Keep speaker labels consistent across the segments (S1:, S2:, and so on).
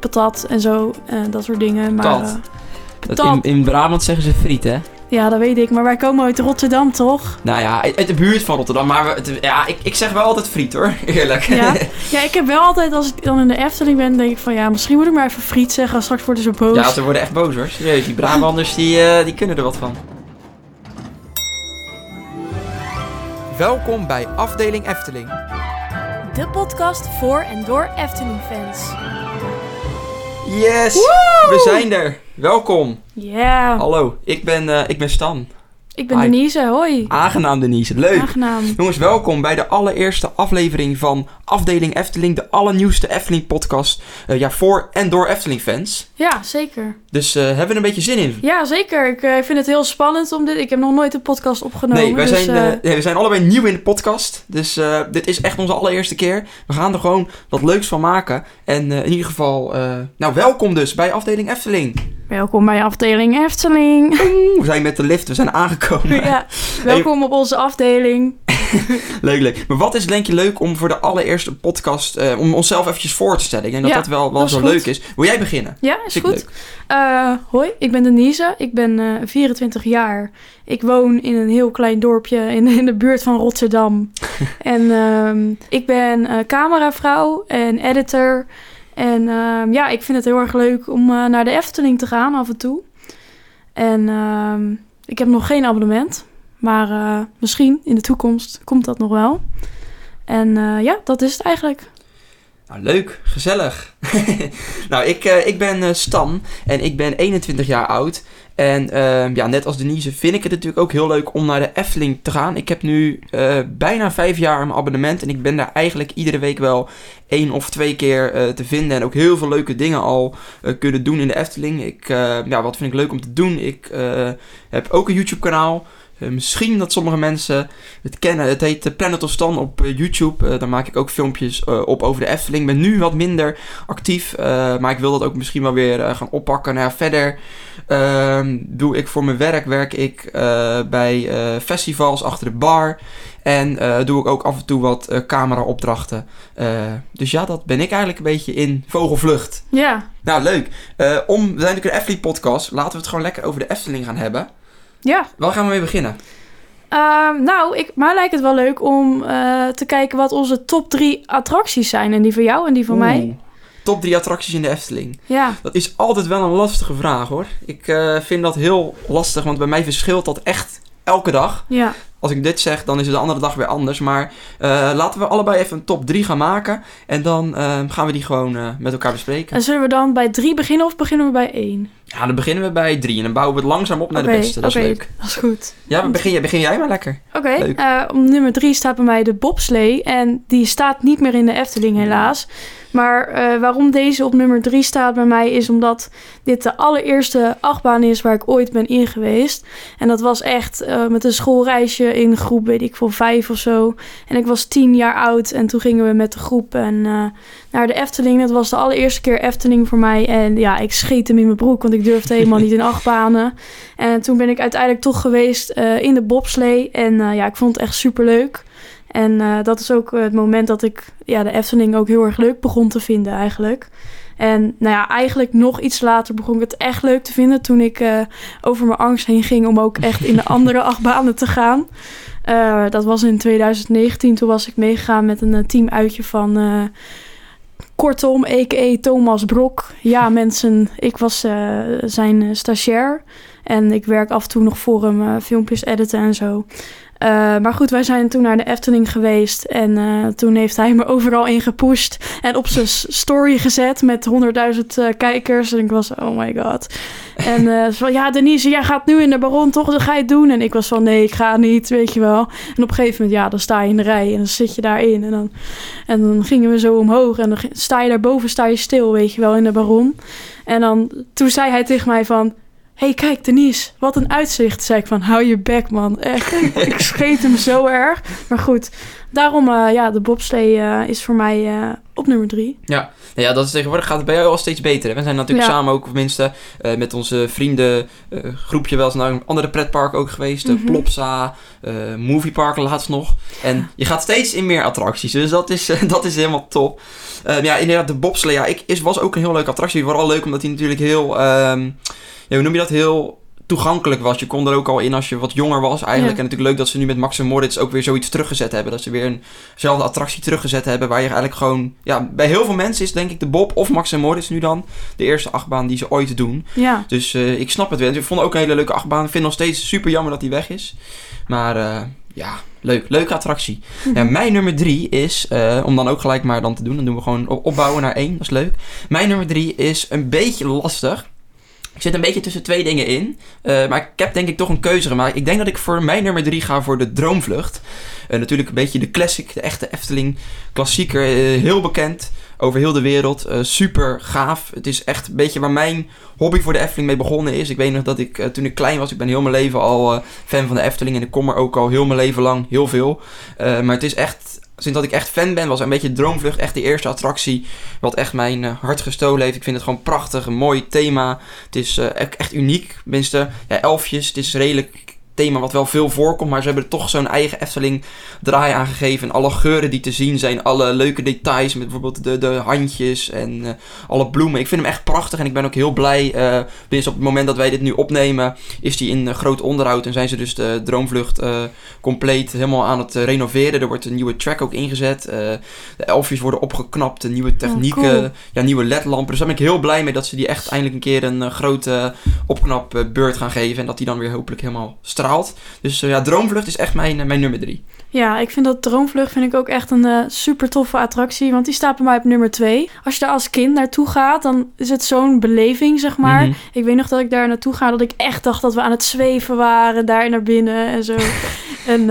S1: patat en zo, eh, dat soort dingen. Maar,
S2: Patat.
S1: eh, patat,
S2: in, in Brabant zeggen ze friet, hè?
S1: ja, dat weet ik. Maar wij komen uit Rotterdam, toch?
S2: Nou ja, uit de buurt van Rotterdam. Maar we- het- ja, ik, ik zeg wel altijd friet, hoor. Eerlijk.
S1: Ja. Ja, ik heb wel altijd, als ik dan in de Efteling ben, denk ik van... Ja, misschien moet ik maar even friet zeggen, straks worden ze boos.
S2: Ja, ze worden echt boos, hoor. Serieus, die Brabanders, die, eh, die kunnen er wat van.
S3: Welkom bij afdeling Efteling.
S1: De podcast voor en door Efteling-fans.
S2: Yes! We zijn er. Welkom.
S1: Ja,
S2: Hallo, ik ben, eh, ik ben Stan.
S1: ik ben
S2: Hi.
S1: Denise, hoi.
S2: Aangenaam, Denise. Leuk.
S1: Aangenaam.
S2: Jongens, welkom bij de allereerste aflevering van Afdeling Efteling, de allernieuwste Efteling-podcast. eh, ja, voor en door Efteling-fans.
S1: Ja, zeker.
S2: Dus eh, hebben we er een beetje zin in?
S1: Ja, zeker. Ik eh, vind het heel spannend om dit... Ik heb nog nooit een podcast opgenomen.
S2: Nee, wij
S1: dus,
S2: zijn, nee, we zijn allebei nieuw in de podcast. Dus dit is echt onze allereerste keer. We gaan er gewoon wat leuks van maken. En in ieder geval, nou welkom dus bij afdeling Efteling.
S1: Welkom bij afdeling Efteling.
S2: We zijn met de lift, we zijn aangekomen.
S1: ja, welkom op onze afdeling.
S2: Leuk, leuk. Maar wat is denk je leuk om voor de allereerste podcast, eh, om onszelf eventjes voor te stellen? Ik denk dat
S1: Ja,
S2: dat wel, wel
S1: dat
S2: zo
S1: goed.
S2: leuk is. Wil jij beginnen?
S1: Ja, is
S2: Vind
S1: goed. Eh, hoi, ik ben Denise. Ik ben eh 24 jaar. Ik woon in een heel klein dorpje in, in de buurt van Rotterdam. en ehm, ik ben eh, cameravrouw en editor. En ehm, ja, ik vind het heel erg leuk om eh, naar de Efteling te gaan af en toe. En ehm, ik heb nog geen abonnement. Maar eh, misschien in de toekomst komt dat nog wel. En eh, ja, dat is het eigenlijk.
S2: Nou, leuk, gezellig. nou, ik, eh, ik ben Stan en ik ben 21 jaar oud. En ehm, ja, net als Denise vind ik het natuurlijk ook heel leuk om naar de Efteling te gaan. Ik heb nu bijna vijf jaar een abonnement en ik ben daar eigenlijk iedere week wel één of twee keer te vinden. En ook heel veel leuke dingen al kunnen doen in de Efteling. Ik, ja, wat vind ik leuk om te doen? Ik heb ook een YouTube kanaal. Eh, misschien dat sommige mensen het kennen. Het heet eh, Planet of Stan op eh, YouTube. Daar maak ik ook filmpjes op over de Efteling. Ik ben nu wat minder actief. maar ik wil dat ook misschien wel weer gaan oppakken. Nou verder ehm, doe ik voor mijn werk werk ik bij festivals achter de bar. En doe ik ook af en toe wat eh, cameraopdrachten. Dus ja, dat ben ik eigenlijk een beetje in vogelvlucht.
S1: Ja,
S2: Nou, leuk. Om, we zijn natuurlijk een Efteling podcast. Laten we het gewoon lekker over de Efteling gaan hebben.
S1: Ja.
S2: Waar gaan we mee beginnen?
S1: Ehm, nou, ik, mij lijkt het wel leuk om eh, te kijken wat onze top drie attracties zijn. En die van jou en die van mij.
S2: Top 3 attracties in de Efteling.
S1: Ja,
S2: Dat is altijd wel een lastige vraag hoor. Ik eh, vind dat heel lastig, want bij mij verschilt dat echt elke dag.
S1: ja.
S2: Als ik dit zeg, dan is het de andere dag weer anders. Maar eh, laten we allebei even een top 3 gaan maken. En dan eh, gaan we die gewoon met elkaar bespreken.
S1: En zullen we dan bij drie beginnen of beginnen we bij één?
S2: Ja, dan beginnen we bij 3 en dan bouwen we het langzaam op naar de beste. Dat is leuk.
S1: Dat is goed.
S2: Ja, maar begin, jij- begin jij maar lekker.
S1: Oké, eh, op nummer drie staat bij mij de bobslee. En die staat niet meer in de Efteling helaas. Maar eh, waarom deze op nummer drie staat bij mij is omdat dit de allereerste achtbaan is waar ik ooit ben in geweest. En dat was echt eh, met een schoolreisje in groep, weet ik veel, vijf of zo. En ik was tien jaar oud en toen gingen we met de groep en, eh, naar de Efteling. Dat was de allereerste keer Efteling voor mij. En ja, ik scheet hem in mijn broek, want ik durfde helemaal niet in achtbanen. En toen ben ik uiteindelijk toch geweest in de bobslee. En ja, ik vond het echt super leuk. En eh, dat is ook het moment dat ik ja, de Efteling ook heel erg leuk begon te vinden eigenlijk. En nou ja, eigenlijk nog iets later begon ik het echt leuk te vinden toen ik eh, over mijn angst heen ging om ook echt in de andere achtbanen te gaan. Eh, dat was in 2019. Toen was ik meegegaan met een eh, teamuitje van eh, Kortom, a.k.a. Thomas Brok. Ja, mensen, ik was eh, zijn eh, stagiair. En ik werk af en toe nog voor hem eh, filmpjes editen en zo. Eh, maar goed, wij zijn toen naar de Efteling geweest. En eh, toen heeft hij me overal in gepusht. En op zijn story gezet met 100.000 eh, kijkers. En ik was, oh my god. En van, ja Denise, jij gaat nu in de Baron toch? Dan ga je het doen. En ik was van, nee, ik ga niet, weet je wel. En op een gegeven moment, ja, dan sta je in de rij. En dan zit je daarin. En dan, en dan gingen we zo omhoog. En dan sta je daarboven, sta je stil, weet je wel, in de Baron. En dan, toen zei hij tegen mij van... hey, kijk Denise, wat een uitzicht. Zei ik van, hou je bek man, echt. ik scheet hem zo erg. Maar goed, daarom, eh, ja, de bobslee eh, is voor mij eh, op nummer drie.
S2: Ja. Nou ja, dat is tegenwoordig gaat het bij jou al steeds beter. Hè? We zijn natuurlijk
S1: Ja.
S2: samen ook, of minste, eh, met onze vrienden eh, groepje wel eens naar een andere pretpark ook geweest. de
S1: Mhm.
S2: Plopsa, eh Moviepark laatst nog. En je gaat steeds in meer attracties, dus dat is, eh, dat is helemaal top. Eh, ja, inderdaad, de bobslee, ja, ik, is, was ook een heel leuke attractie. Vooral leuk omdat hij natuurlijk heel, ehm, ja, hoe noem je dat, heel toegankelijk was. Je kon er ook al in als je wat jonger was eigenlijk.
S1: Ja.
S2: En natuurlijk leuk dat ze nu met Max en Moritz ook weer zoiets teruggezet hebben. Dat ze weer eenzelfde attractie teruggezet hebben. Waar je eigenlijk gewoon... Ja, bij heel veel mensen is denk ik de Bob of Max en Moritz nu dan de eerste achtbaan die ze ooit doen.
S1: Ja,
S2: Dus eh, ik snap het wel. Ik vond het ook een hele leuke achtbaan. Ik vind nog steeds super jammer dat die weg is. Maar eh, ja, leuk. Leuke attractie.
S1: Mhm.
S2: Ja, mijn nummer drie is, eh, om dan ook gelijk maar dan te doen. Dan doen we gewoon op- opbouwen naar één. Dat is leuk. Mijn nummer drie is een beetje lastig. Ik zit een beetje tussen twee dingen in. Eh, maar ik heb denk ik toch een keuze gemaakt. Ik denk dat ik voor mijn nummer drie ga voor de Droomvlucht. Eh, natuurlijk een beetje de classic, de echte Efteling klassieker. eh, heel bekend over heel de wereld. Super gaaf. Het is echt een beetje waar mijn hobby voor de Efteling mee begonnen is. Ik weet nog dat ik toen ik klein was, ik ben heel mijn leven al fan van de Efteling. En ik kom er ook al heel mijn leven lang heel veel. Maar het is echt, sinds dat ik echt fan ben, was een beetje Droomvlucht echt de eerste attractie. Wat echt mijn eh, hart gestolen heeft. Ik vind het gewoon prachtig, een mooi thema. Het is eh, echt, echt uniek. Tenminste, ja, elfjes. Het is redelijk thema wat wel veel voorkomt, maar ze hebben er toch zo'n eigen Efteling draai aan gegeven. En alle geuren die te zien zijn, alle leuke details met bijvoorbeeld de, de handjes en eh, alle bloemen. Ik vind hem echt prachtig en ik ben ook heel blij. dus op het moment dat wij dit nu opnemen, is die in eh, groot onderhoud en zijn ze dus de droomvlucht compleet helemaal aan het renoveren. Er wordt een nieuwe track ook ingezet. De elfjes worden opgeknapt, nieuwe technieken,
S1: cool.
S2: ja, nieuwe ledlampen. Dus daar ben ik heel blij mee dat ze die echt eindelijk een keer een grote opknapbeurt gaan geven. En dat die dan weer hopelijk helemaal straalt. Dus eh, ja, Droomvlucht is echt mijn, eh, mijn nummer drie.
S1: Ja, ik vind dat Droomvlucht vind ik ook echt een eh, super toffe attractie. Want die staat bij mij op nummer 2. Als je daar als kind naartoe gaat, dan is het zo'n beleving, zeg maar.
S2: Mhm.
S1: Ik weet nog dat ik daar naartoe ga, dat ik echt dacht dat we aan het zweven waren, daar naar binnen en zo. en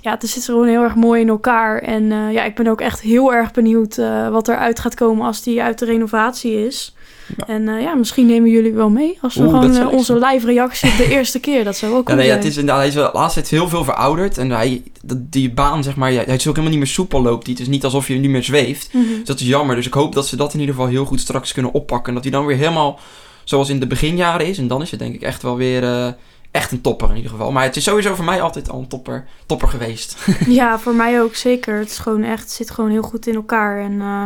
S1: ja, het zit gewoon heel erg mooi in elkaar. En ja, ik ben ook echt heel erg benieuwd wat eruit gaat komen als die uit de renovatie is.
S2: Ja.
S1: En eh, ja, misschien nemen jullie wel mee als we
S2: Oeh,
S1: gewoon eh, onze live reactie op de eerste keer. Dat zou ook
S2: Ja, nee, ja,
S1: zijn.
S2: het is inderdaad, hij is laatste tijd heel veel verouderd. En hij, die baan, zeg maar, hij is ook helemaal niet meer soepel loopt. Het is niet alsof je niet meer zweeft.
S1: Mhm.
S2: Dus dat is jammer. Dus ik hoop dat ze dat in ieder geval heel goed straks kunnen oppakken. En dat hij dan weer helemaal zoals in de beginjaren is. En dan is het denk ik echt wel weer eh, echt een topper in ieder geval. Maar het is sowieso voor mij altijd al een topper, topper geweest.
S1: Ja, voor mij ook zeker. Het is gewoon echt, het zit gewoon heel goed in elkaar. En eh,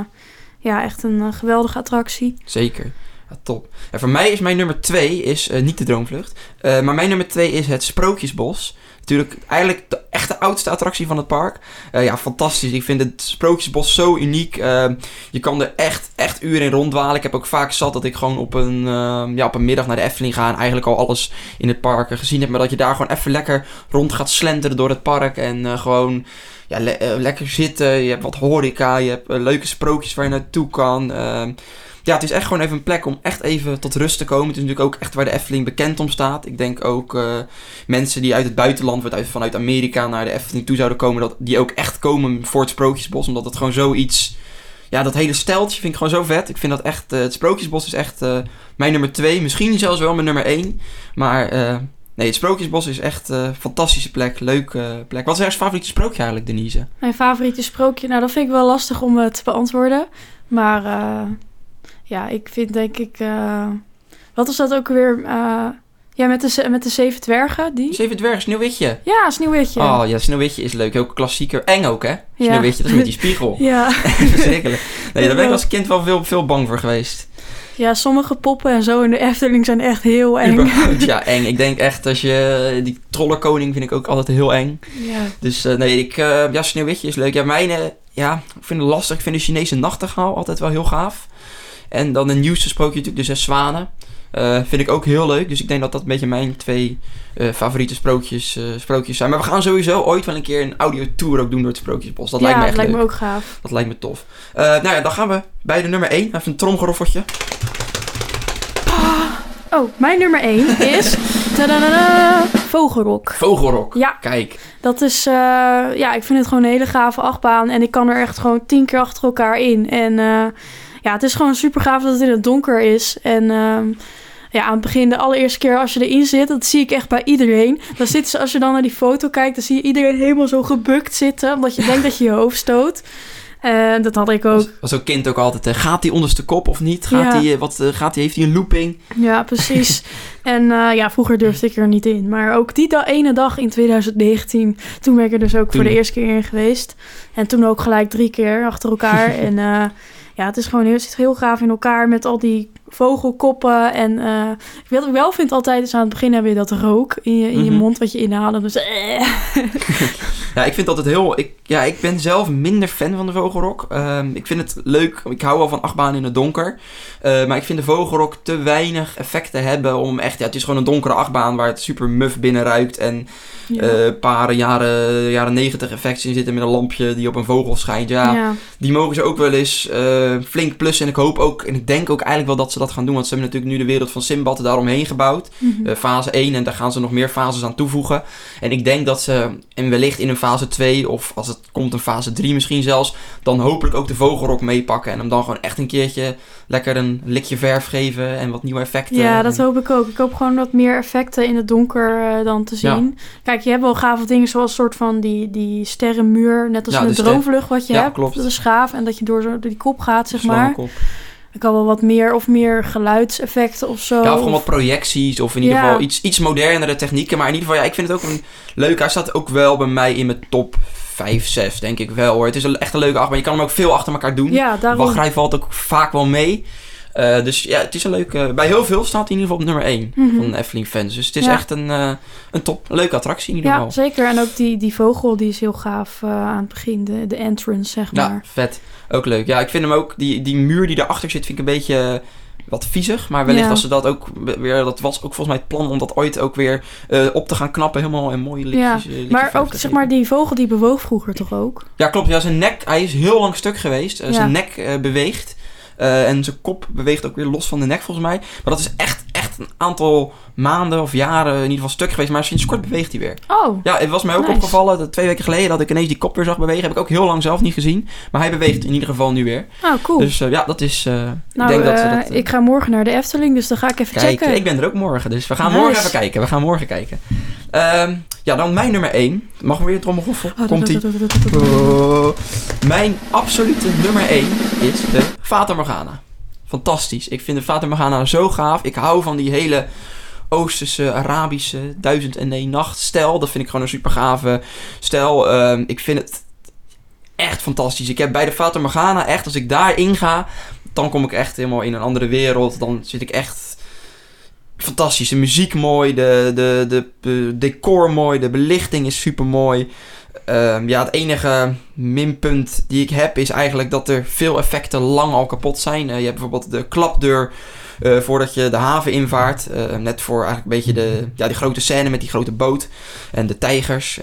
S1: ja, echt een eh, geweldige attractie.
S2: Zeker. Top. En voor mij is mijn nummer 2 is eh, niet de Droomvlucht. eh, maar mijn nummer 2 is het Sprookjesbos. Natuurlijk eigenlijk de echte oudste attractie van het park. Eh, ja, fantastisch. Ik vind het Sprookjesbos zo uniek. Eh, je kan er echt, echt uren in ronddwalen. Ik heb ook vaak zat dat ik gewoon op een, eh, ja, op een middag naar de Efteling ga. En eigenlijk al alles in het park eh, gezien heb. Maar dat je daar gewoon even lekker rond gaat slenteren door het park. En eh, gewoon ja, le- lekker zitten. Je hebt wat horeca. Je hebt leuke sprookjes waar je naartoe kan. Ja, het is echt gewoon even een plek om echt even tot rust te komen. Het is natuurlijk ook echt waar de Efteling bekend om staat. Ik denk ook eh, mensen die uit het buitenland, uit, vanuit Amerika naar de Efteling toe zouden komen, dat die ook echt komen voor het Sprookjesbos. Omdat het gewoon zoiets. Ja, dat hele steltje vind ik gewoon zo vet. Ik vind dat echt. eh, het Sprookjesbos is echt eh, mijn nummer 2. Misschien zelfs wel mijn nummer 1. Maar nee, het Sprookjesbos is echt een fantastische plek. Leuke plek. Wat is jouw favoriete sprookje eigenlijk, Denise?
S1: Mijn favoriete sprookje, nou dat vind ik wel lastig om te beantwoorden. Maar ja, ik vind denk ik... eh, wat was dat ook weer? eh, ja, met de, met de zeven dwergen, die?
S2: Zeven Dwergen, Sneeuwwitje.
S1: Ja, Sneeuwwitje.
S2: Oh ja, Sneeuwwitje is leuk. Heel klassieker. Eng ook, hè? Sneeuwwitje, dat is met die spiegel.
S1: Ja.
S2: Verschrikkelijk. Nee, daar ben ik als kind wel veel, veel bang voor geweest.
S1: ja, sommige poppen en zo in de Efteling zijn echt heel eng.
S2: Überhaupt, ja, eng. Ik denk echt als je... Die trollenkoning vind ik ook altijd heel eng.
S1: Ja.
S2: Dus eh, nee, ik... eh, ja, Sneeuwwitje is leuk. Ja, mijn... eh, ja, ik vind het lastig. Ik vind de Chinese nachtegaal altijd wel heel gaaf. En dan een nieuwste sprookje natuurlijk, de Zes Zwanen. Eh, vind ik ook heel leuk. Dus ik denk dat dat een beetje mijn twee eh, favoriete sprookjes, eh, sprookjes zijn. Maar we gaan sowieso ooit wel een keer een audiotour ook doen door het Sprookjesbos. Dat
S1: ja,
S2: lijkt me echt
S1: lijkt
S2: leuk.
S1: me ook gaaf.
S2: Dat lijkt me tof. Nou ja, dan gaan we bij de nummer 1. Even een tromgeroffeltje.
S1: Oh, mijn nummer 1 is... tadadada, Vogelrok.
S2: Vogelrok.
S1: Ja,
S2: Kijk.
S1: dat is... ja, ik vind het gewoon een hele gave achtbaan. En ik kan er echt gewoon tien keer achter elkaar in. En ja, het is gewoon super gaaf dat het in het donker is. En... ehm, ja, aan het begin, de allereerste keer als je erin zit, dat zie ik echt bij iedereen. Dan zitten ze, als je dan naar die foto kijkt, dan zie je iedereen helemaal zo gebukt zitten, omdat je denkt dat je je hoofd stoot. En dat had ik ook.
S2: Was, was ook kind ook altijd, eh, gaat hij onderste kop of niet? Gaat
S1: Ja.
S2: hij, eh, wat, eh, gaat hij, heeft hij een looping?
S1: Ja, precies. en eh, ja, vroeger durfde ik er niet in. Maar ook die da- ene dag in 2019, toen ben ik er dus ook voor de eerste keer in geweest. En toen ook gelijk drie keer achter elkaar. en eh, ja, het is gewoon heel, zit heel gaaf in elkaar met al die vogelkoppen. En eh, wat ik wel vind altijd is aan het begin heb je dat rook in je, in je
S2: Mhm.
S1: mond wat je inhalen. Dus eh.
S2: Ja, ik vind het heel... Ik, ja, ik ben zelf minder fan van de vogelrok. Ehm, ik vind het leuk. Ik hou wel van achtbaan in het donker. Eh, maar ik vind de vogelrok te weinig effecten hebben om echt... Ja, het is gewoon een donkere achtbaan waar het super muf binnen ruikt. En
S1: ja.
S2: een paar jaren, jaren 90 effecten in zitten met een lampje die op een vogel schijnt. Ja,
S1: ja.
S2: die mogen ze ook wel eens flink plussen. En ik hoop ook, en ik denk ook eigenlijk wel dat ze dat gaan doen. Want ze hebben natuurlijk nu de wereld van Simbad daaromheen gebouwd.
S1: Mhm.
S2: Eh, fase 1 en daar gaan ze nog meer fases aan toevoegen. En ik denk dat ze, en wellicht in een fase 2 of als het komt een fase 3 misschien zelfs, dan hopelijk ook de vogelrok meepakken. En hem dan gewoon echt een keertje lekker een likje verf geven en wat nieuwe effecten.
S1: Ja, dat
S2: En-
S1: hoop ik ook. Ik hoop gewoon wat meer effecten in het donker eh, dan te
S2: Ja.
S1: zien. Kijk, je hebt wel gave dingen zoals soort van die, die sterrenmuur. Net als
S2: Ja,
S1: in de, droomvlucht wat je
S2: Ja,
S1: hebt.
S2: klopt.
S1: Dat is gaaf. En dat je door, zo, door die kop gaat, zeg maar. Ik kan wel wat meer of meer geluidseffecten of zo.
S2: Ja, of gewoon wat projecties of in ieder geval iets, iets modernere technieken. Maar in ieder geval, ja, ik vind het ook een leuk. Hij staat ook wel bij mij in mijn top 5, 6, denk ik wel hoor. Het is een, echt een leuke achtbaan. Je kan hem ook veel achter elkaar doen.
S1: Ja, daarom.
S2: Wachtrij valt ook vaak wel mee. Eh, dus ja, het is een leuke... Bij heel veel staat hij in ieder geval op nummer 1
S1: Mhm.
S2: van de Efteling fans. Dus het is
S1: Ja.
S2: echt een, eh, een top, een leuke attractie in ieder
S1: Ja,
S2: geval.
S1: zeker. En ook die, die vogel, die is heel gaaf eh, aan het begin. De, de entrance, zeg
S2: Ja,
S1: maar.
S2: vet. Ook leuk. Ja, ik vind hem ook... Die, die muur die daarachter zit, vind ik een beetje eh, wat viezig. Maar wellicht
S1: Ja.
S2: als ze dat ook weer... Dat was ook volgens mij het plan om dat ooit ook weer eh, op te gaan knappen. Helemaal en mooie likjes.
S1: Ja,
S2: eh,
S1: Maar ook, zeg maar, die vogel die bewoog vroeger toch ook?
S2: Ja, klopt. Ja, zijn nek... Hij is heel lang stuk geweest. Eh,
S1: Ja.
S2: Zijn nek eh, beweegt. Eh, en zijn kop beweegt ook weer los van de nek volgens mij. Maar dat is echt, echt een aantal maanden of jaren in ieder geval stuk geweest. Maar sinds kort beweegt hij weer.
S1: Oh,
S2: Ja, het was mij ook
S1: Nice.
S2: opgevallen. Dat twee weken geleden dat ik ineens die kop weer zag bewegen. Heb ik ook heel lang zelf niet gezien. Maar hij beweegt in ieder geval nu weer.
S1: oh cool.
S2: Dus eh, ja, dat is... eh,
S1: nou,
S2: ik denk dat
S1: ik ga morgen naar de Efteling, dus dan ga ik even
S2: Kijk,
S1: checken.
S2: ik ben er ook morgen. Dus we gaan
S1: Nice.
S2: morgen even kijken. We gaan morgen kijken. Ehm, ja, dan mijn nummer 1. Mag weer een trommelgroffel?
S1: Oh,
S2: Komt ie. Mijn absolute nummer 1 is de Fata Morgana. Fantastisch. Ik vind de Fata Morgana zo gaaf. Ik hou van die hele Oosterse, Arabische, duizend en één nacht stijl. Dat vind ik gewoon een super gave stijl. Ehm, ik vind het echt fantastisch. Ik heb bij de Fata Morgana echt, als ik daarin ga, dan kom ik echt helemaal in een andere wereld. Dan zit ik echt fantastisch. De muziek mooi, de, de, de, de decor mooi, de belichting is super mooi. Ehm, ja, het enige minpunt die ik heb is eigenlijk dat er veel effecten lang al kapot zijn. Eh, je hebt bijvoorbeeld de klapdeur eh, voordat je de haven invaart. Eh, net voor eigenlijk een beetje de, ja, die grote scène met die grote boot en de tijgers.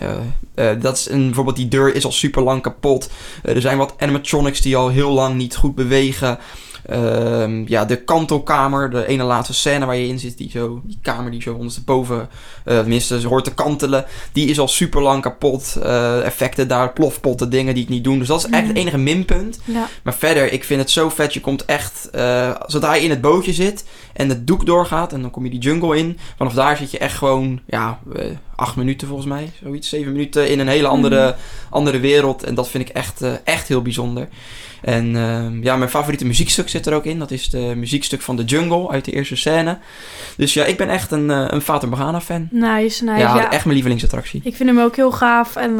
S2: Dat is een, bijvoorbeeld die deur is al super lang kapot. Er zijn wat animatronics die al heel lang niet goed bewegen. Ehm, ja, de kantelkamer, de ene laatste scène waar je in zit, die, zo, die kamer die zo ondersteboven, tenminste, ze hoort te kantelen, die is al super lang kapot. Eh, effecten daar, plofpotten, dingen die ik niet doen. Dus dat is echt het enige minpunt.
S1: Ja,
S2: Maar verder, ik vind het zo vet. Je komt echt, eh, zodra je in het bootje zit en het doek doorgaat en dan kom je die jungle in. Vanaf daar zit je echt gewoon, ja, eh, acht minuten volgens mij, zoiets, zeven minuten in een hele andere, andere wereld. En dat vind ik echt, eh, echt heel bijzonder. En ehm, ja, mijn favoriete muziekstuk zit er ook in. Dat is de muziekstuk van The Jungle uit de eerste scène. Dus ja, ik ben echt een, eh, een Fata Morgana fan.
S1: nice, nice.
S2: ja,
S1: Ja,
S2: echt mijn lievelingsattractie.
S1: Ik vind hem ook heel gaaf en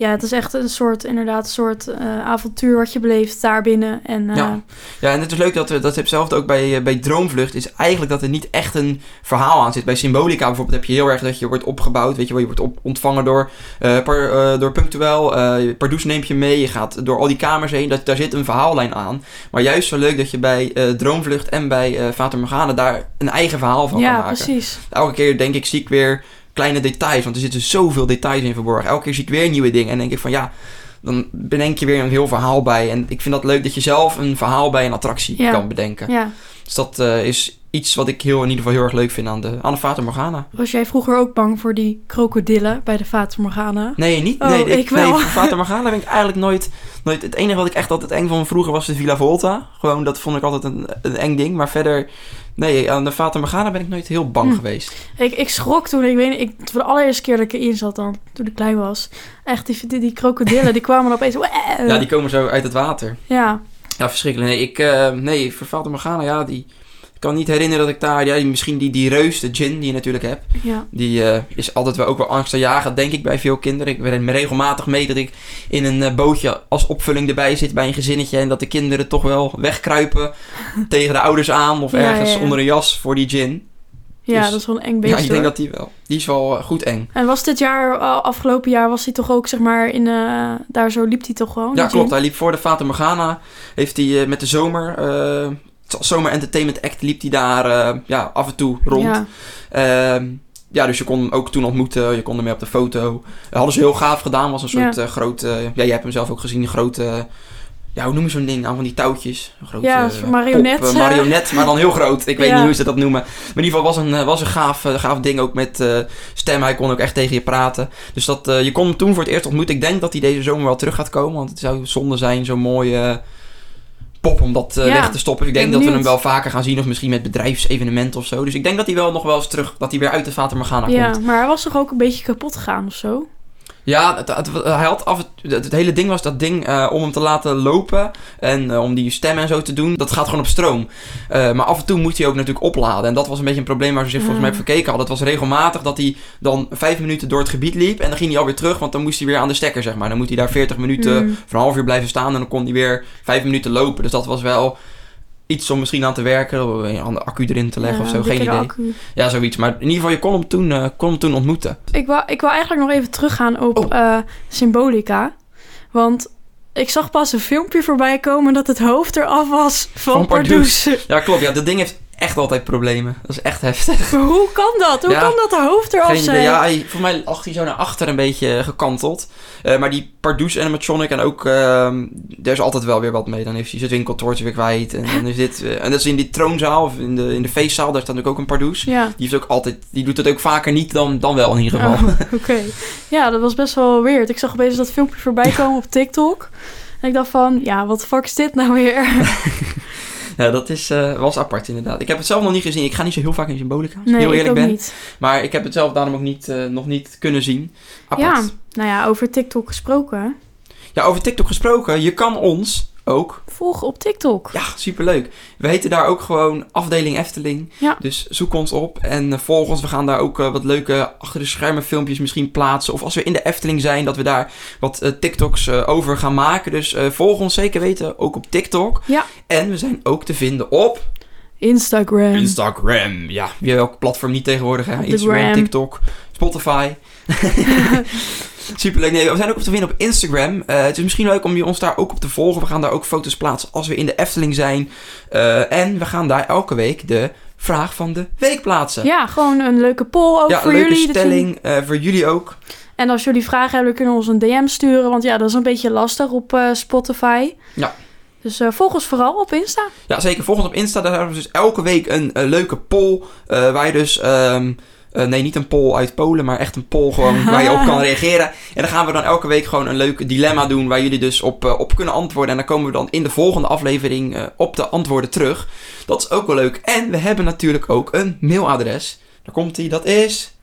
S1: ja, het is echt een soort, inderdaad, een soort eh, avontuur wat je beleeft daar binnen. En eh,
S2: Ja. Ja, en het is leuk dat er, dat heb zelf ook bij, eh, bij Droomvlucht, is eigenlijk dat er niet echt een verhaal aan zit. Bij Symbolica bijvoorbeeld heb je heel erg dat je wordt opgebouwd, weet je wel, je wordt op, ontvangen door, par, eh, door Punctuel, Pardoes neemt je mee, je gaat door al die kamers heen, dat, daar zit een verhaallijn aan. Maar juist zo leuk dat je bij Droomvlucht en bij Vater Morgana daar een eigen verhaal van kan
S1: ja
S2: maken.
S1: precies.
S2: Elke keer denk ik, zie ik weer kleine details, want er zitten zoveel details in verborgen. Elke keer zie ik weer nieuwe dingen en denk ik van ja, dan bedenk je weer een heel verhaal bij. En ik vind dat leuk dat je zelf een verhaal bij een attractie
S1: Ja.
S2: kan bedenken.
S1: Ja.
S2: Dus dat eh, is iets wat ik heel, in ieder geval heel erg leuk vind aan de, aan de Fata Morgana.
S1: Was jij vroeger ook bang voor die krokodillen bij de Fata Morgana?
S2: Nee, niet.
S1: Oh,
S2: nee,
S1: ik wel.
S2: Nee, Fata Morgana ben ik eigenlijk nooit, nooit... Het enige wat ik echt altijd eng vond vroeger was de Villa Volta. Gewoon, dat vond ik altijd een, een eng ding. Maar verder... Nee, aan de Fata Morgana ben ik nooit heel bang
S1: Hm.
S2: geweest.
S1: Ik, ik schrok toen, ik weet niet, ik, voor de allereerste keer dat ik erin zat dan, toen ik klein was. Echt, die, die, die krokodillen, die kwamen opeens...
S2: Ja, die komen zo uit het water.
S1: Ja,
S2: Ja, verschrikkelijk. Nee, ik, eh, nee voor Fata Morgana, ja, die... Ik kan niet herinneren dat ik daar... Ja, misschien die, die reus, de gin die je natuurlijk hebt.
S1: ja.
S2: Die eh, is altijd wel ook wel angstaanjagend, denk ik, bij veel kinderen. Ik ben regelmatig mee dat ik in een eh, bootje als opvulling erbij zit bij een gezinnetje. En dat de kinderen toch wel wegkruipen tegen de ouders aan. Of
S1: Ja,
S2: ergens
S1: ja,
S2: onder een jas voor die gin.
S1: Ja,
S2: Dus-
S1: dat is wel een eng beest
S2: ja, ik denk
S1: hoor.
S2: dat die wel. Die is wel eh, goed eng.
S1: En was dit jaar, afgelopen jaar, was hij toch ook, zeg maar, in, daar zo liep hij toch gewoon?
S2: Ja, klopt. Hij liep voor de Fata Morgana. Heeft hij met de zomer... eh, Zomer Entertainment Act liep hij daar eh, ja, af en toe rond.
S1: Ja,
S2: Ehm, ja, dus je kon hem ook toen ontmoeten. Je kon hem mee op de foto. Dat hadden ze heel gaaf gedaan. Was een soort
S1: Ja.
S2: eh, grote... ja, jij hebt hem zelf ook gezien. Een grote... ja, hoe noem je zo'n ding? Aan van die touwtjes. Een grote,
S1: Ja,
S2: eh,
S1: marionet,
S2: pop, eh,
S1: eh.
S2: marionet, maar dan heel groot. Ik weet
S1: Ja.
S2: niet hoe ze dat noemen. Maar in ieder geval was een, eh, was een gaaf, eh, gaaf ding. Ook met eh, stem. Hij kon ook echt tegen je praten. Dus dat, eh, je kon hem toen voor het eerst ontmoeten. Ik denk dat hij deze zomer wel terug gaat komen. Want het zou zonde zijn, zo'n mooie... eh, Pop om dat eh,
S1: Ja,
S2: weg te stoppen. Ik denk dat we hem wel vaker gaan zien. Of misschien met bedrijfsevenementen of zo. Dus ik denk dat hij wel nog wel eens terug... Dat hij weer uit de Fata Morgana komt.
S1: ja, maar hij was toch ook een beetje kapot gegaan of zo?
S2: Ja, het, het- hij had af het, het, hele ding was dat ding eh, om hem te laten lopen en eh, om die stem en zo te doen, dat gaat gewoon op stroom. Eh, maar af en toe moet hij ook natuurlijk opladen. En dat was een beetje een probleem waar ze zich volgens mij op verkeken hadden. Het was regelmatig dat hij dan vijf minuten door het gebied liep en dan ging hij alweer terug, want dan moest hij weer aan de stekker, zeg maar. Dan moet hij daar 40 minuten
S1: Hmm.
S2: voor een half uur blijven staan en dan kon hij weer vijf minuten lopen. Dus dat was wel iets om misschien aan te werken, of aan de accu erin te leggen
S1: Ja,
S2: of zo,
S1: een
S2: geen idee.
S1: accu.
S2: Ja, zoiets. Maar in ieder geval, je kon hem toen, eh, kon hem toen ontmoeten.
S1: Ik wou, ik wou eigenlijk nog even teruggaan op
S2: Oh.
S1: eh, Symbolica. Want ik zag pas een filmpje voorbij komen dat het hoofd eraf was van,
S2: Van. Pardoes. Ja, klopt. Ja, dat ding heeft echt altijd problemen. Dat is echt heftig.
S1: Maar hoe kan dat? Hoe
S2: Ja.
S1: kan dat de hoofd eraf
S2: Geen
S1: zijn?
S2: Ja, hij, voor mij lag hij zo naar achter een beetje gekanteld. Eh, maar die Pardoes animatronic en ook... ehm er is altijd wel weer wat mee. Dan heeft hij zijn winkeltoortje weer kwijt. En dan is dit... eh, en dat is in die troonzaal of in de, in de feestzaal. Daar staat natuurlijk ook een Pardoes.
S1: Ja,
S2: Die, heeft ook altijd, die doet het ook vaker niet dan, dan wel in ieder geval.
S1: Oh, oké. Ja, dat was best wel weird. Ik zag opeens dat filmpje voorbij komen op TikTok. En ik dacht van, ja, wat fuck is dit nou weer?
S2: Ja, dat is, eh, was apart inderdaad. Ik heb het zelf nog niet gezien. Ik ga niet zo heel vaak in Symbolica. Als ik
S1: Nee,
S2: heel eerlijk ben.
S1: niet.
S2: Maar ik heb het zelf daarom ook niet, eh, nog niet kunnen zien. Apart.
S1: Ja, nou ja, over TikTok gesproken.
S2: Ja, over TikTok gesproken. Je kan ons ook.
S1: Volg op TikTok.
S2: Ja, superleuk. We heten daar ook gewoon afdeling Efteling.
S1: Ja.
S2: Dus zoek ons op en eh, volg ons. We gaan daar ook eh, wat leuke achter de schermen filmpjes misschien plaatsen. Of als we in de Efteling zijn, dat we daar wat eh, TikToks over gaan maken. Dus volg ons zeker weten, ook op TikTok.
S1: Ja.
S2: En we zijn ook te vinden op
S1: Instagram.
S2: Instagram. Ja, wie welk platform niet tegenwoordig, hè? Instagram,
S1: gram.
S2: TikTok, Spotify. Superleuk. Nee, we zijn ook op te vinden op Instagram. Eh, het is misschien leuk om je ons daar ook op te volgen. We gaan daar ook foto's plaatsen als we in de Efteling zijn. Eh, en we gaan daar elke week de vraag van de week plaatsen.
S1: Ja, gewoon een leuke poll ook
S2: Ja,
S1: voor
S2: een leuke
S1: jullie.
S2: Stelling eh, voor jullie ook.
S1: En als jullie vragen hebben, kunnen we ons een DM sturen. Want ja, dat is een beetje lastig op Spotify.
S2: Ja.
S1: Dus eh, volg ons vooral op Insta.
S2: Ja, zeker. Volg ons op Insta. Daar hebben we dus elke week een, leuke poll. eh, waar je dus... ehm, eh, nee, niet een poll uit Polen, maar echt een poll gewoon waar je op kan reageren. En dan gaan we dan elke week gewoon een leuk dilemma doen waar jullie dus op, eh, op kunnen antwoorden. En dan komen we dan in de volgende aflevering eh, op de antwoorden terug. Dat is ook wel leuk. En we hebben natuurlijk ook een mailadres. Daar komt die, dat is.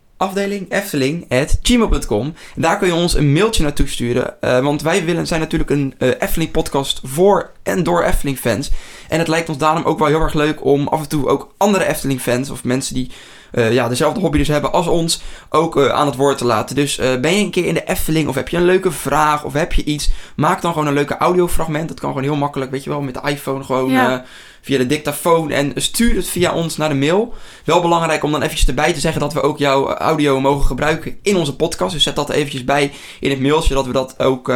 S2: En daar kun je ons een mailtje naartoe sturen. want wij willen, zijn natuurlijk een Efteling podcast voor en door Efteling fans. En het lijkt ons daarom ook wel heel erg leuk om af en toe ook andere Efteling fans of mensen die eh, ja, dezelfde hobby dus hebben als ons ook eh, aan het woord te laten. Dus eh, ben je een keer in de Efteling of heb je een leuke vraag of heb je iets, maak dan gewoon een leuke audiofragment. Dat kan gewoon heel makkelijk, weet je wel, met de iPhone gewoon
S1: Ja.
S2: via de dictafoon en stuur het via ons naar de mail. Wel belangrijk om dan eventjes erbij te zeggen dat we ook jouw audio mogen gebruiken in onze podcast. Dus zet dat er eventjes bij in het mailtje, dat we dat ook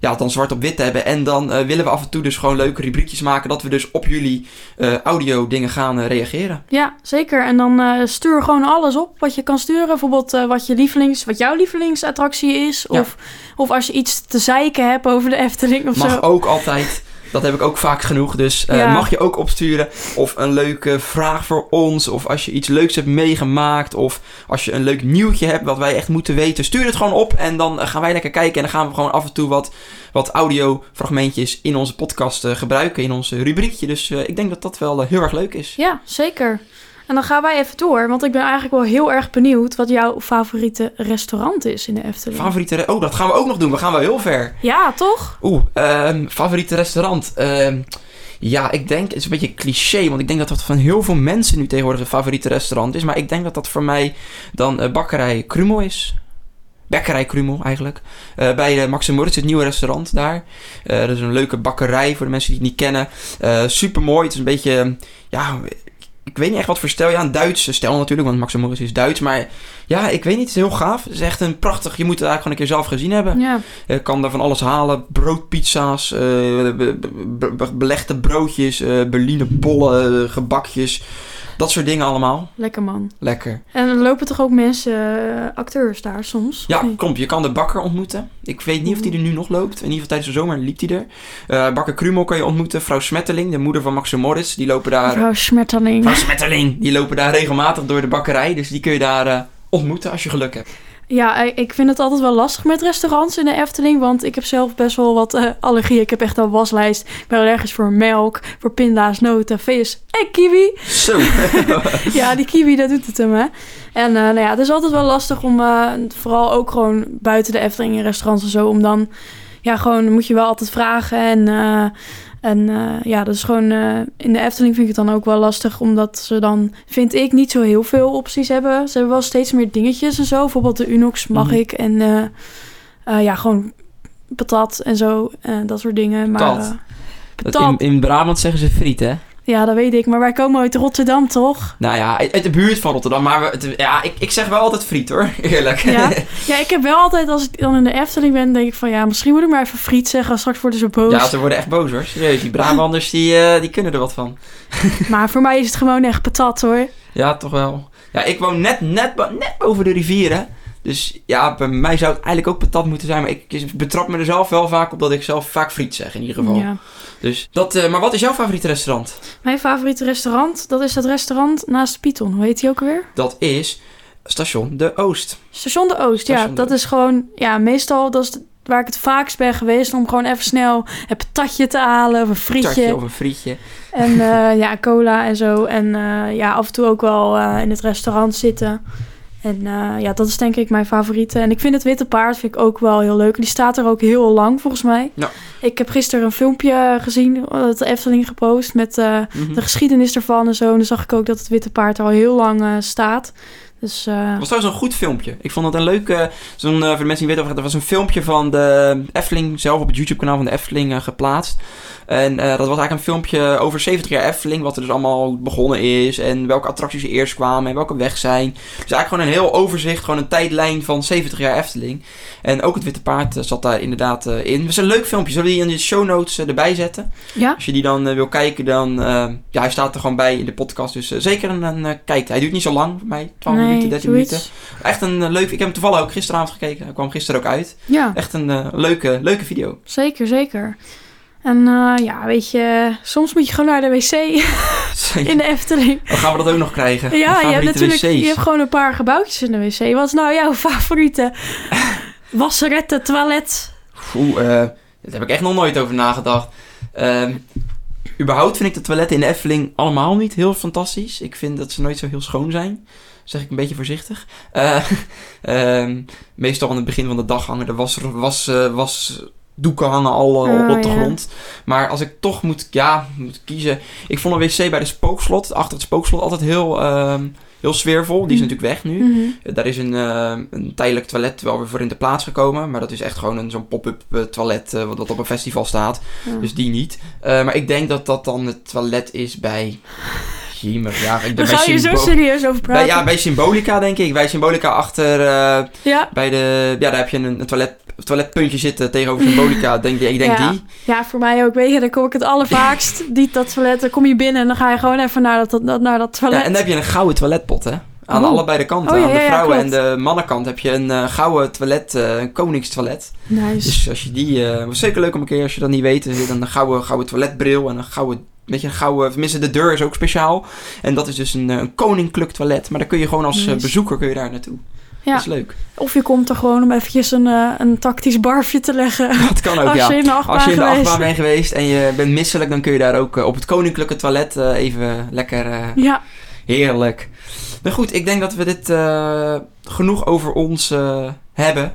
S2: ja, dan zwart op wit hebben. En dan eh, willen we af en toe dus gewoon leuke rubriekjes maken, dat we dus op jullie eh, audio dingen gaan eh, reageren.
S1: Ja, zeker. En dan stuur gewoon alles op wat je kan sturen. Bijvoorbeeld wat, je lievelings, wat jouw lievelingsattractie is.
S2: Ja.
S1: Of, of als je iets te zeiken hebt over de Efteling of
S2: Mag
S1: zo.
S2: ook altijd. Dat heb ik ook vaak genoeg. Dus eh,
S1: Ja.
S2: mag je ook opsturen. Of een leuke vraag voor ons. Of als je iets leuks hebt meegemaakt. Of als je een leuk nieuwtje hebt wat wij echt moeten weten. Stuur het gewoon op. En dan eh, gaan wij lekker kijken. En dan gaan we gewoon af en toe wat, wat audiofragmentjes in onze podcast eh, gebruiken. In ons rubriekje. Dus ik denk dat dat wel heel erg leuk is.
S1: Ja, zeker. En dan gaan wij even door, want ik ben eigenlijk wel heel erg benieuwd wat jouw favoriete restaurant is in de Efteling.
S2: Favoriete... Oh, dat gaan we ook nog doen. We gaan wel heel ver.
S1: ja, toch?
S2: Oeh, ehm, favoriete restaurant. Ehm, ja, ik denk, het is een beetje cliché, want ik denk dat dat van heel veel mensen nu tegenwoordig een favoriete restaurant is. Maar ik denk dat dat voor mij dan eh, bakkerij Krumel is. Bekkerij Krumel eigenlijk. Eh, bij de Max Moritz, het nieuwe restaurant daar. Dat is een leuke bakkerij voor de mensen die het niet kennen. Super mooi. Het is een beetje, ja, ik weet niet echt wat voor stijl. Ja, een Duitse stijl natuurlijk, want Max is Duits. Maar ja, ik weet niet, het is heel gaaf. Het is echt een prachtig, je moet het eigenlijk gewoon een keer zelf gezien hebben.
S1: Ja.
S2: Je kan daar van alles halen. Broodpizza's, eh, be- be- be- belegde broodjes, eh Berliner bollen, eh, gebakjes. Dat soort dingen allemaal.
S1: Lekker man.
S2: Lekker.
S1: En er lopen toch ook mensen, eh, acteurs daar soms?
S2: Ja, kom, je kan de bakker ontmoeten. Ik weet niet of die er nu nog loopt. In ieder geval tijdens de zomer liep die er. Eh, bakker Krumel kan je ontmoeten. Vrouw Smetterling, de moeder van Max Morris. Die lopen daar...
S1: Mevrouw Smetterling.
S2: Vrouw Smetterling! Die lopen daar regelmatig door de bakkerij. Dus die kun je daar eh, ontmoeten als je geluk hebt.
S1: Ja, eh, ik vind het altijd wel lastig met restaurants in de Efteling. Want ik heb zelf best wel wat eh, allergieën. Ik heb echt een waslijst. Ik ben allergisch voor melk, voor pinda's, noten, vis en kiwi.
S2: Zo!
S1: Ja, die kiwi, dat doet het hem, hè. En eh, nou ja, het is altijd wel lastig om, vooral ook gewoon buiten de Efteling in restaurants en zo, om dan, ja, gewoon moet je wel altijd vragen. En, eh, en eh, ja, dat is gewoon, eh, in de Efteling vind ik het dan ook wel lastig, omdat ze dan, vind ik, niet zo heel veel opties hebben. Ze hebben wel steeds meer dingetjes en zo. Bijvoorbeeld de Unox mag
S2: Mhm.
S1: ik en ja, gewoon patat en zo, dat soort dingen. Maar,
S2: Patat. Dat
S1: patat.
S2: in, in Brabant zeggen ze friet, hè?
S1: Ja, dat weet ik. Maar wij komen uit Rotterdam, toch?
S2: Nou ja, uit de buurt van Rotterdam. Maar we, ja, ik, ik zeg wel altijd friet, hoor. Eerlijk.
S1: Ja. Ja, ik heb wel altijd, als ik dan in de Efteling ben, denk ik van ja, misschien moet ik maar even friet zeggen. Straks worden ze boos.
S2: Ja, ze worden echt boos hoor. Serieus, die Brabanders die, eh, die kunnen er wat van.
S1: Maar voor mij is het gewoon echt patat hoor.
S2: Ja, toch wel. Ja, ik woon net, net, net boven de rivieren. Dus ja, bij mij zou het eigenlijk ook patat moeten zijn. Maar ik betrap me er zelf wel vaak op dat ik zelf vaak friet zeg in ieder geval.
S1: Ja.
S2: Dus dat, eh, maar wat is jouw favoriete restaurant?
S1: Mijn favoriete restaurant, dat is dat restaurant naast Python. Hoe heet die ook weer?
S2: Dat is Station de Oost.
S1: Station de Oost. Ja,
S2: de
S1: dat is gewoon, ja, meestal dat is waar ik het vaakst ben geweest om gewoon even snel een patatje te halen of een frietje.
S2: Tartje of een frietje.
S1: En eh, ja, cola en zo. En eh, ja, af en toe ook wel in het restaurant zitten. En eh, ja, dat is denk ik mijn favoriete. En ik vind het Witte Paard vind ik ook wel heel leuk. Die staat er ook heel lang volgens mij.
S2: Ja.
S1: Ik heb gisteren een filmpje gezien, dat de Efteling gepost met eh,
S2: Mhm.
S1: de geschiedenis ervan en zo. En dan zag ik ook dat het Witte Paard er al heel lang eh, staat. Dus eh,
S2: Het was trouwens een goed filmpje. Ik vond het een leuk... eh, zo'n, eh, voor de mensen die weten over het, was een filmpje van de Efteling zelf op het YouTube-kanaal van de Efteling eh, geplaatst. En dat was eigenlijk een filmpje over 70 jaar Efteling. Wat er dus allemaal begonnen is. En welke attracties er eerst kwamen en welke weg zijn. Dus eigenlijk gewoon een heel overzicht. Gewoon een tijdlijn van 70 jaar Efteling. En ook het Witte Paard zat daar inderdaad in. Het is een leuk filmpje. Zullen we die in de show notes erbij zetten?
S1: ja,
S2: Als je die dan wil kijken, dan... ja, hij staat er gewoon bij in de podcast. Dus zeker een, een kijk. Hij duurt niet zo lang voor mij. 12 minuten, 13
S1: zoiets.
S2: minuten. Echt een eh, leuk... Ik heb hem toevallig ook gisteravond gekeken. Hij kwam gisteren ook uit.
S1: Ja,
S2: Echt een eh, leuke, leuke video.
S1: zeker, zeker. En eh, ja, weet je, soms moet je gewoon naar de wc in de Efteling.
S2: Dan gaan we dat ook nog krijgen.
S1: Ja, je hebt natuurlijk je hebt gewoon een paar gebouwtjes in de wc. Wat is nou jouw favoriete wasseretten, toilet?
S2: Oeh, eh, daar heb ik echt nog nooit over nagedacht. Ehm, überhaupt vind ik de toiletten in de Efteling allemaal niet heel fantastisch. Ik vind dat ze nooit zo heel schoon zijn. Zeg ik een beetje voorzichtig. Eh, ehm, meestal aan het begin van de dag hangen er was, was, eh, was doeken hangen al eh,
S1: Ah,
S2: op de
S1: ja.
S2: grond. Maar als ik toch moet, ja, moet kiezen. Ik vond een wc bij de spookslot, achter het spookslot, altijd heel, ehm, heel sfeervol. Die is
S1: Mhm.
S2: natuurlijk weg nu.
S1: Mhm.
S2: Daar is een, eh, een tijdelijk toilet wel weer voor in de plaats gekomen. Maar dat is echt gewoon een, zo'n pop-up toilet wat, wat op een festival staat.
S1: Ja.
S2: Dus die niet. Maar ik denk dat dat dan het toilet is bij... Ja. Ik,
S1: Daar
S2: bij
S1: ga je zo serieus over
S2: bij,
S1: praten.
S2: ja, bij Symbolica denk ik. Bij Symbolica achter... eh,
S1: ja.
S2: bij de... Ja, daar heb je een, een toilet, toiletpuntje zitten tegenover Symbolica. denk, ik denk
S1: Ja.
S2: die.
S1: Ja, voor mij ook. Weet je, dan kom ik het allervaakst. Die dat toilet, dan kom je binnen en dan ga je gewoon even naar dat, dat, naar dat toilet.
S2: Ja, en dan heb je een gouden toiletpot, hè. Aan
S1: Oh.
S2: allebei de kanten.
S1: Oh, ja,
S2: aan de
S1: ja,
S2: vrouwen en de mannenkant heb je een eh, gouden toilet, eh, een koningstoilet.
S1: Nice.
S2: Dus als je die, was zeker leuk om een keer, als je dat niet weet, zit een gouden, gouden toiletbril en een gouden, weet je, een gouden, tenminste de deur is ook speciaal. En dat is dus een, eh, een koninklijk toilet, maar daar kun je gewoon als eh,
S1: Nice.
S2: bezoeker kun je daar naartoe.
S1: ja.
S2: Dat is leuk.
S1: Of je komt er gewoon om eventjes een, eh, een tactisch barfje te leggen.
S2: Dat kan ook,
S1: als
S2: ja.
S1: je in de
S2: Als je in de achtbaan bent geweest en je bent misselijk, dan kun je daar ook op het koninklijke toilet even lekker
S1: Ja,
S2: Heerlijk. Nou goed, ik denk dat we dit genoeg over ons hebben.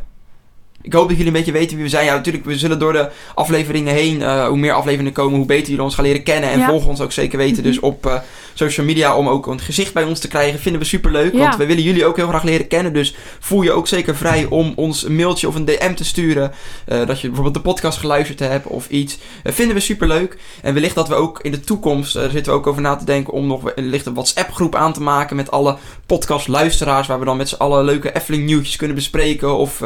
S2: Ik hoop dat jullie een beetje weten wie we zijn. Ja, natuurlijk, we zullen door de afleveringen heen, eh, hoe meer afleveringen komen, hoe beter jullie ons gaan leren kennen. En
S1: Ja.
S2: volg ons ook zeker weten. Dus
S1: Mhm.
S2: op eh, social media om ook een gezicht bij ons te krijgen, vinden we super leuk.
S1: Ja.
S2: Want we willen jullie ook heel graag leren kennen. Dus voel je ook zeker vrij om ons een mailtje of een DM te sturen. eh, dat je bijvoorbeeld de podcast geluisterd hebt of iets. Vinden we super leuk. En wellicht dat we ook in de toekomst, daar zitten we ook over na te denken, om nog wellicht een WhatsApp-groep aan te maken met alle podcastluisteraars. Waar we dan met z'n allen leuke Efteling nieuwtjes kunnen bespreken. Of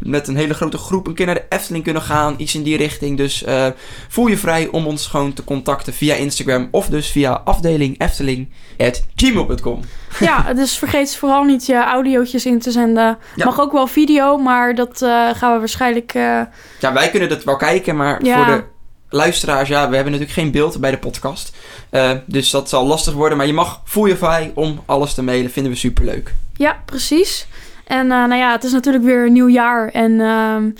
S2: met een hele grote groep een keer naar de Efteling kunnen gaan. Iets in die richting. Dus eh, voel je vrij om ons gewoon te contacten via Instagram. Of dus via afdeling efteling.gmail.com.
S1: ja, dus vergeet vooral niet je audiootjes in te zenden.
S2: Ja.
S1: Mag ook wel video, maar dat eh, gaan we waarschijnlijk... eh,
S2: Ja, wij kunnen dat wel kijken, maar
S1: Ja.
S2: voor de luisteraars, ja, we hebben natuurlijk geen beeld bij de podcast. Dus dat zal lastig worden. Maar je mag, voel je vrij om alles te mailen. Vinden we super leuk.
S1: Ja, precies. En eh, nou ja, het is natuurlijk weer een nieuw jaar en ehm,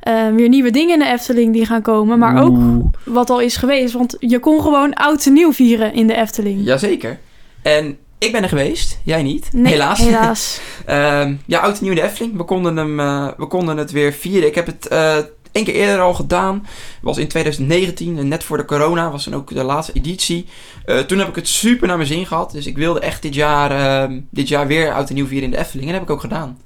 S1: eh, weer nieuwe dingen in de Efteling die gaan komen. Maar ook wat al is geweest, want je kon gewoon oud en nieuw vieren in de Efteling.
S2: Jazeker. En ik ben er geweest, jij niet.
S1: Nee,
S2: helaas.
S1: helaas.
S2: Ehm, ja, oud en nieuw in de Efteling. We konden, hem, eh, we konden het weer vieren. Ik heb het eh één keer eerder al gedaan. was in 2019, en net voor de corona. Was dan ook de laatste editie. Eh, toen heb ik het super naar mijn zin gehad. Dus ik wilde echt dit jaar, ehm, dit jaar weer oud en nieuw vieren in de Efteling. En dat heb ik ook gedaan.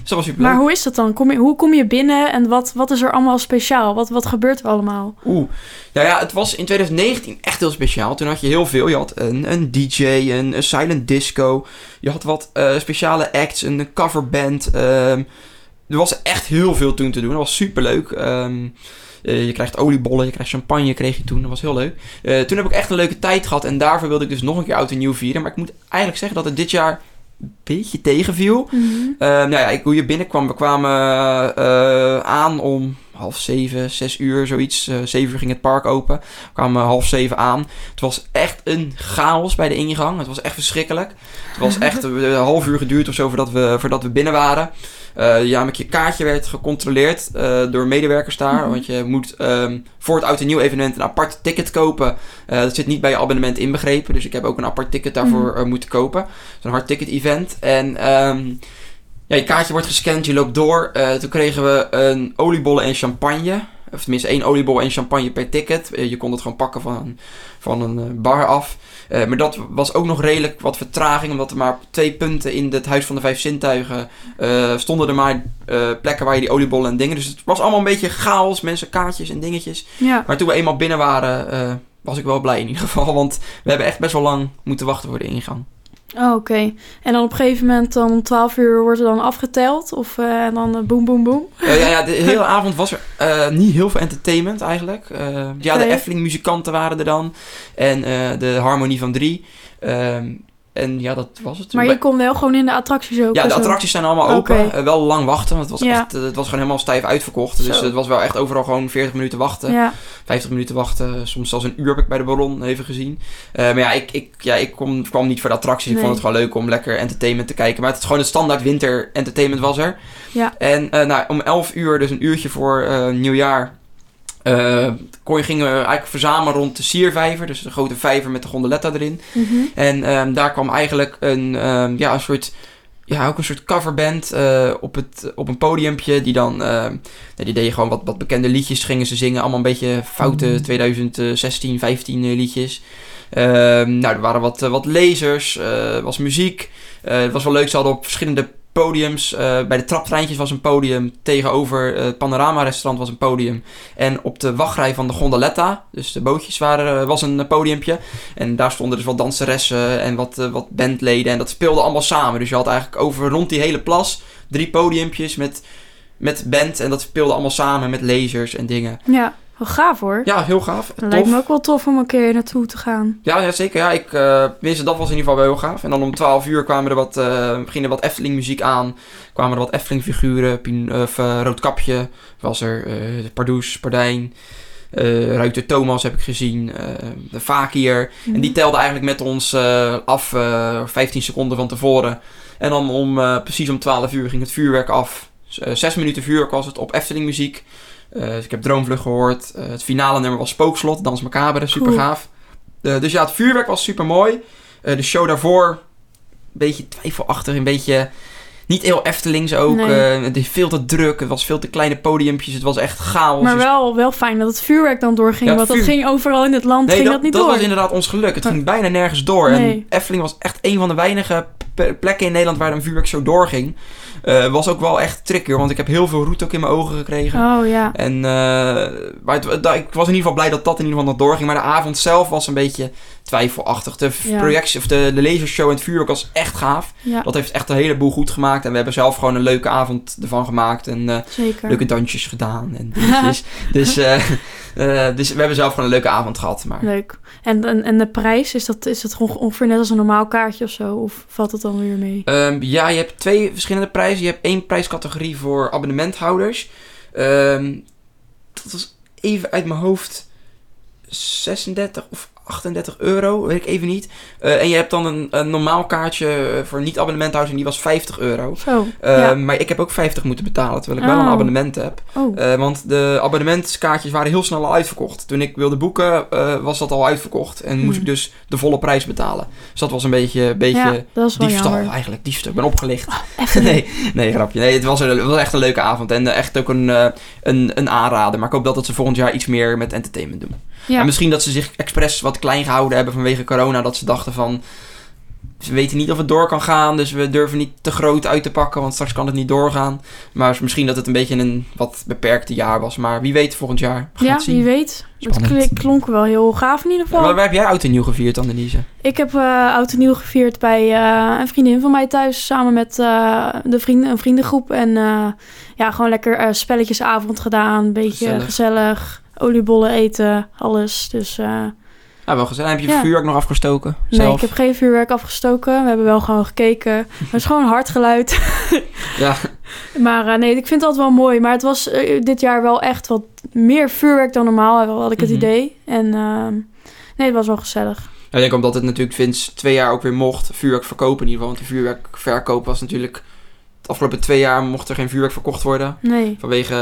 S2: Dus dat was super leuk.
S1: Maar hoe is dat dan? Kom je, hoe kom je binnen en wat, wat is er allemaal speciaal? Wat, wat gebeurt er allemaal?
S2: Oeh. Nou ja, het was in 2019 echt heel speciaal. Toen had je heel veel. Je had een, een DJ, een, een silent disco. Je had wat eh, speciale acts, een coverband. ehm er was echt heel veel toen te doen. Dat was super leuk. je krijgt oliebollen, je krijgt champagne, kreeg je toen. Dat was heel leuk. Eh, toen heb ik echt een leuke tijd gehad. En daarvoor wilde ik dus nog een keer oud en nieuw vieren. Maar ik moet eigenlijk zeggen dat het dit jaar een beetje tegenviel. Eh, nou ja, ik, hoe je binnenkwam. We kwamen eh, aan om half zeven, zes uur, zoiets. Zeven uur ging het park open. We kwamen half zeven aan. Het was echt een chaos bij de ingang. Het was echt verschrikkelijk. Het was echt een half uur geduurd of zo voordat we, voordat we binnen waren. Eh, ja, met je kaartje werd gecontroleerd eh, door medewerkers daar.
S1: Mhm.
S2: Want je moet ehm, voor het oud en nieuw evenement een apart ticket kopen. Eh, dat zit niet bij je abonnement inbegrepen. Dus ik heb ook een apart ticket daarvoor
S1: Mhm.
S2: moeten kopen. Zo'n hard ticket event. En ehm, ja, je kaartje wordt gescand, je loopt door. Toen kregen we een oliebollen en champagne. Of tenminste één oliebol en champagne per ticket. Eh, je kon het gewoon pakken van een, van een eh, bar af. Eh, maar dat was ook nog redelijk wat vertraging. Omdat er maar twee punten in het Huis van de Vijf Zintuigen stonden er maar plekken waar je die oliebollen en dingen. Dus het was allemaal een beetje chaos. Mensen, kaartjes en dingetjes.
S1: Ja.
S2: Maar toen we eenmaal binnen waren, was ik wel blij in ieder geval. Want we hebben echt best wel lang moeten wachten voor de ingang.
S1: Oh, Oké. En dan op een gegeven moment dan om 12 uur wordt er dan afgeteld? Of eh, en dan eh, boem, boem, boem?
S2: Ja, ja, de hele avond was er eh, niet heel veel entertainment eigenlijk. Ja, de
S1: Oké.
S2: Efteling muzikanten waren er dan. En de Harmonie van Drie. En ja, dat was het.
S1: Maar je kon wel gewoon in de attracties ook.
S2: ja, de attracties zijn allemaal open. Eh, wel lang wachten, want het was,
S1: Ja.
S2: echt, eh, het was gewoon helemaal stijf uitverkocht. Dus het was wel echt overal gewoon 40 minuten wachten.
S1: Ja.
S2: 50 minuten wachten. Soms zelfs een uur heb ik bij de Baron even gezien. Eh, maar ja, ik, ik, ja, ik kom, kwam niet voor de attracties. Ik vond het gewoon leuk om lekker entertainment te kijken. Maar het is gewoon het standaard winter entertainment was er.
S1: Ja.
S2: En eh, nou, om 11 uur, dus een uurtje voor eh, nieuwjaar... kon je, gingen we eigenlijk verzamelen rond de Siervijver. Dus de grote vijver met de gondoletta erin.
S1: Mhm.
S2: En ehm, daar kwam eigenlijk een, ehm, ja, een soort... Ja, ook een soort coverband eh, op, het, op een podiumpje. Die dan... ja, die deden gewoon wat, wat bekende liedjes. Gingen ze zingen. Allemaal een beetje foute 2016, 15 eh, liedjes. Nou, er waren wat, wat lasers. was muziek. Het was wel leuk. Ze hadden op verschillende podiums. eh, bij de traptreintjes was een podium. Tegenover het Panorama-restaurant was een podium. En op de wachtrij van de gondoletta, dus de bootjes, waren, eh, was een podiumpje. En daar stonden dus wat danseressen en wat, eh, wat bandleden. En dat speelde allemaal samen. Dus je had eigenlijk over rond die hele plas drie podiumpjes met, met band. En dat speelde allemaal samen met lasers en dingen.
S1: Ja. Wel gaaf hoor.
S2: Ja, heel gaaf. Tof.
S1: lijkt me ook wel tof om een keer naartoe te gaan.
S2: Ja, ja, zeker. Ja, ik, tenminste, dat was in ieder geval wel heel gaaf. En dan om 12 uur kwamen er wat, er wat Efteling muziek aan. Kwamen er wat Efteling figuren. Pien, of, eh, Roodkapje was er. eh Pardoes, Pardijn. eh Ruiter Thomas heb ik gezien. de Fakir. En die telde eigenlijk met ons af eh 15 seconden van tevoren. En dan om, precies om 12 uur ging het vuurwerk af. Zes minuten vuurwerk was het op Efteling muziek. Eh, dus ik heb Droomvlucht gehoord. Eh, het finale nummer was Spookslot, Dans Macabre, super
S1: Cool.
S2: gaaf. Eh, dus ja, het vuurwerk was super mooi. de show daarvoor, een beetje twijfelachtig, een beetje niet heel Eftelings ook.
S1: Nee.
S2: Het is veel te druk, het was veel te kleine podiumpjes, het was echt chaos.
S1: Maar
S2: Dus-
S1: wel, wel fijn dat het vuurwerk dan doorging.
S2: Ja,
S1: want dat ging overal in het land ging dat, niet door.
S2: was inderdaad ons geluk. Het ging bijna nergens door.
S1: Nee.
S2: En Efteling was echt een van de weinige plekken in Nederland waar een vuurwerkshow doorging. Eh was ook wel echt tricky, want ik heb heel veel roet ook in mijn ogen gekregen.
S1: Oh ja.
S2: En eh, maar het- ik was in ieder geval blij dat dat in ieder geval nog doorging. Maar de avond zelf was een beetje twijfelachtig. De
S1: Ja.
S2: projectie, of de, de lasershow en het vuurwerk was echt gaaf.
S1: Ja,
S2: Dat heeft echt een heleboel goed gemaakt. En we hebben zelf gewoon een leuke avond ervan gemaakt. En eh, leuke dansjes gedaan en dus, dus we hebben zelf gewoon een leuke avond gehad. Maar
S1: Leuk. En, en, en de prijs, is dat, is dat ongeveer net als een normaal kaartje of zo? Of valt het dan weer mee?
S2: Ehm, ja, je hebt twee verschillende prijzen. Je hebt één prijscategorie voor abonnementhouders. Ehm, dat was even uit mijn hoofd 36 of 38 euro, weet ik even niet. Eh, en je hebt dan een, een normaal kaartje eh, voor niet-abonnementhouders en die was 50 euro.
S1: Zo. Ja.
S2: Maar ik heb ook 50 moeten betalen, terwijl ik wel
S1: Oh.
S2: een abonnement heb.
S1: Oh.
S2: Eh, want de abonnementskaartjes waren heel snel al uitverkocht. Toen ik wilde boeken, eh, was dat al uitverkocht. En moest
S1: Hmm.
S2: ik dus de volle prijs betalen. Dus dat was een beetje, beetje
S1: ja,
S2: diefstal
S1: jammer.
S2: eigenlijk. Diefstal, ik ben opgelicht.
S1: Even
S2: nee, nee, grapje. Nee, het was, een, het was echt een leuke avond. En eh, echt ook een, eh, een, een aanrader. Maar ik hoop dat, dat ze volgend jaar iets meer met entertainment doen.
S1: Ja.
S2: En misschien dat ze zich expres wat klein gehouden hebben vanwege corona. Dat ze dachten van... Ze weten niet of het door kan gaan, dus we durven niet te groot uit te pakken, want straks kan het niet doorgaan. Maar misschien dat het een beetje een wat beperkte jaar was. Maar wie weet volgend jaar. We
S1: Ja,
S2: het zien.
S1: wie weet. Het
S2: Spannend.
S1: kl- klonk wel heel gaaf in ieder geval.
S2: maar waar heb jij oud en nieuw gevierd dan, Denise?
S1: Ik heb eh oud en nieuw gevierd bij eh, een vriendin van mij thuis. Samen met eh, de vrienden, een vriendengroep. En eh, ja, gewoon lekker eh, spelletjesavond gedaan. Een beetje
S2: Gezellig.
S1: gezellig. Oliebollen eten, alles. Dus
S2: Nou, wel gezellig. Heb je
S1: Ja.
S2: vuurwerk nog afgestoken?
S1: nee,
S2: zelf?
S1: ik heb geen vuurwerk afgestoken. We hebben wel gewoon gekeken. Maar het is gewoon hard geluid.
S2: Ja,
S1: Maar eh, nee, ik vind het altijd wel mooi. Maar het was eh, dit jaar wel echt wat meer vuurwerk dan normaal, had ik het
S2: Mhm.
S1: idee. En ehm, nee, het was wel gezellig.
S2: Ja, ik denk omdat het natuurlijk sinds twee jaar ook weer mocht vuurwerk verkopen in ieder geval. Want de vuurwerkverkoop was natuurlijk... De afgelopen twee jaar mocht er geen vuurwerk verkocht worden.
S1: Nee,
S2: Vanwege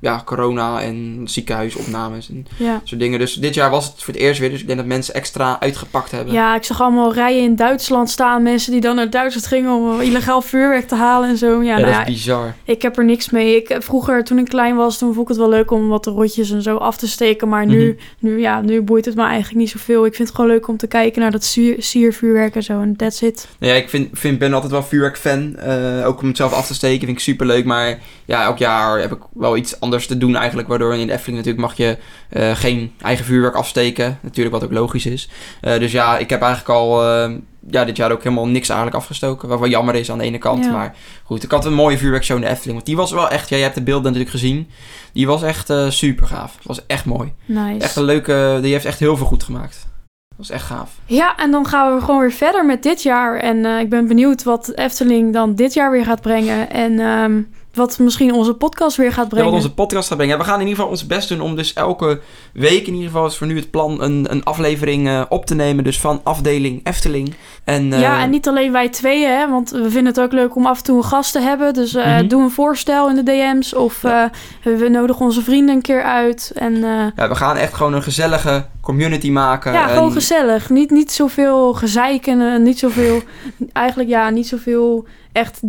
S2: ja, corona en ziekenhuisopnames en
S1: ja.
S2: soort dingen. Dus dit jaar was het voor het eerst weer. Dus ik denk dat mensen extra uitgepakt hebben.
S1: Ja, ik zag allemaal rijen in Duitsland staan. Mensen die dan naar Duitsland gingen om illegaal vuurwerk te halen en zo. Ja,
S2: Ja,
S1: nou
S2: dat is bizar.
S1: ik heb er niks mee. Ik, vroeger, toen ik klein was, toen vond ik het wel leuk om wat rotjes en zo af te steken. Maar nu,
S2: Mhm.
S1: nu, ja, nu boeit het me eigenlijk niet zoveel. Ik vind het gewoon leuk om te kijken naar dat sier- siervuurwerk en zo. En that's it.
S2: Nou ja, ik vind, vind, ben altijd wel vuurwerkfan. Eh ook om het zelf af te steken vind ik super leuk. Maar ja, elk jaar heb ik wel iets anders te doen eigenlijk. Waardoor in de Efteling natuurlijk mag je eh, geen eigen vuurwerk afsteken. Natuurlijk wat ook logisch is. Eh, dus ja, ik heb eigenlijk al eh, ja, dit jaar ook helemaal niks eigenlijk afgestoken. Wat wel jammer is aan de ene kant.
S1: Ja.
S2: Maar goed, ik had een mooie vuurwerkshow in de Efteling. Want die was wel echt, ja, je hebt de beelden natuurlijk gezien. Die was echt eh, super gaaf. Het was echt mooi.
S1: Nice.
S2: Echt een leuke, die heeft echt heel veel goed gemaakt. Dat was echt gaaf.
S1: Ja, en dan gaan we gewoon weer verder met dit jaar. En eh, ik ben benieuwd wat Efteling dan dit jaar weer gaat brengen. En ehm, wat misschien onze podcast weer gaat
S2: Ja,
S1: brengen.
S2: wat onze podcast gaat brengen. Ja, we gaan in ieder geval ons best doen om dus elke week in ieder geval is voor nu het plan een, een aflevering eh, op te nemen. Dus van afdeling Efteling. En, eh,
S1: Ja, en niet alleen wij tweeën, hè, want we vinden het ook leuk om af en toe een gast te hebben. Dus eh,
S2: Mhm.
S1: doe een voorstel in de DM's of eh, we nodigen onze vrienden een keer uit. En eh,
S2: ja, we gaan echt gewoon een gezellige community maken.
S1: ja,
S2: en,
S1: gewoon gezellig. Niet, niet zoveel gezeik en eh, niet zoveel, eigenlijk ja, niet zoveel echt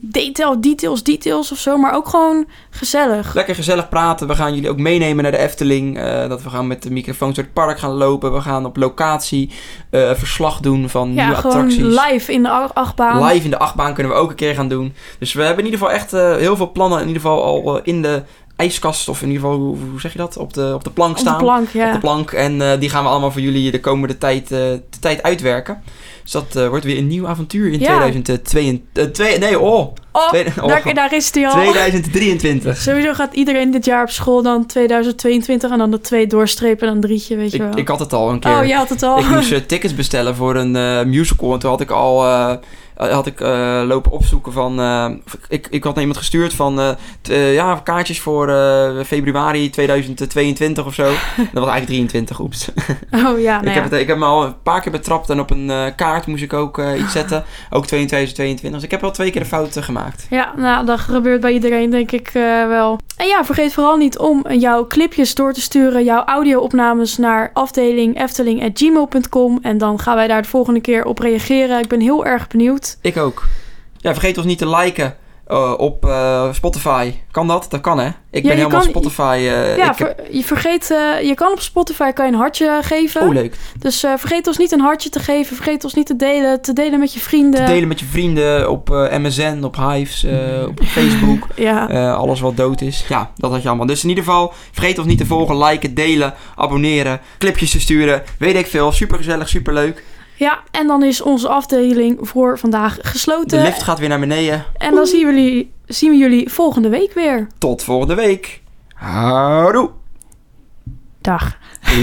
S1: detail, details, details of zo, maar ook gewoon gezellig.
S2: Lekker gezellig praten. We gaan jullie ook meenemen naar de Efteling. eh, dat we gaan met de microfoons door het park gaan lopen. We gaan op locatie eh, verslag doen van
S1: Ja,
S2: nieuwe
S1: gewoon
S2: attracties.
S1: live in de achtbaan.
S2: Live in de achtbaan kunnen we ook een keer gaan doen. Dus we hebben in ieder geval echt heel veel plannen. In ieder geval al in de ijskast. Of in ieder geval, hoe, hoe zeg je dat? Op de, op de plank
S1: Op de
S2: staan.
S1: plank,
S2: Op
S1: ja.
S2: de plank. En eh, die gaan we allemaal voor jullie de komende tijd, eh, de tijd uitwerken. Dus dat eh, wordt weer een nieuw avontuur in
S1: Ja.
S2: 2022. eh, twee- nee, oh.
S1: Oh,
S2: oh,
S1: daar, daar is die al.
S2: 2023.
S1: Sowieso gaat iedereen dit jaar op school dan 2022 en dan de twee doorstrepen en dan een drietje, weet je wel.
S2: Ik, ik had het al een keer.
S1: oh, je had het al.
S2: Ik moest tickets bestellen voor een musical. En toen had ik al had ik, eh, lopen opzoeken van... eh, ik, ik had naar iemand gestuurd van... eh, t- eh, ja, kaartjes voor eh, februari 2022 of zo. Dat was eigenlijk 23, oeps.
S1: Oh ja, nou
S2: ik,
S1: ja.
S2: heb het, ik heb me al een paar keer betrapt en op een eh, kaart moest ik ook eh, iets zetten. Ook 2022. Dus ik heb wel twee keer de fout eh, gemaakt.
S1: Ja, nou, dat gebeurt bij iedereen, denk ik eh, wel. En ja, vergeet vooral niet om jouw clipjes door te sturen, jouw audio-opnames naar afdeling efteling.gmail.com. En dan gaan wij daar de volgende keer op reageren. Ik ben heel erg benieuwd.
S2: Ik ook. Ja, vergeet ons niet te liken eh, op eh, Spotify. Kan dat? Dat kan hè? Ik
S1: Ja,
S2: ben helemaal
S1: kan-
S2: Spotify... eh,
S1: ja,
S2: ik heb-
S1: ver- je vergeet, je kan op Spotify kan je een hartje geven.
S2: Oh, leuk.
S1: Dus vergeet ons niet een hartje te geven. Vergeet ons niet te delen. Te delen met je vrienden.
S2: Te delen met je vrienden op MSN, op Hives, eh, op Facebook.
S1: Ja.
S2: alles wat dood is. Ja, dat had je allemaal. Dus in ieder geval, vergeet ons niet te volgen, liken, delen, abonneren, clipjes te sturen. Weet ik veel. Super gezellig, super leuk.
S1: Ja, en dan is onze afdeling voor vandaag
S2: De
S1: gesloten.
S2: lift gaat weer naar beneden.
S1: En dan zien we, jullie, zien we jullie volgende week weer.
S2: Tot volgende week. Houdoe.
S1: Dag.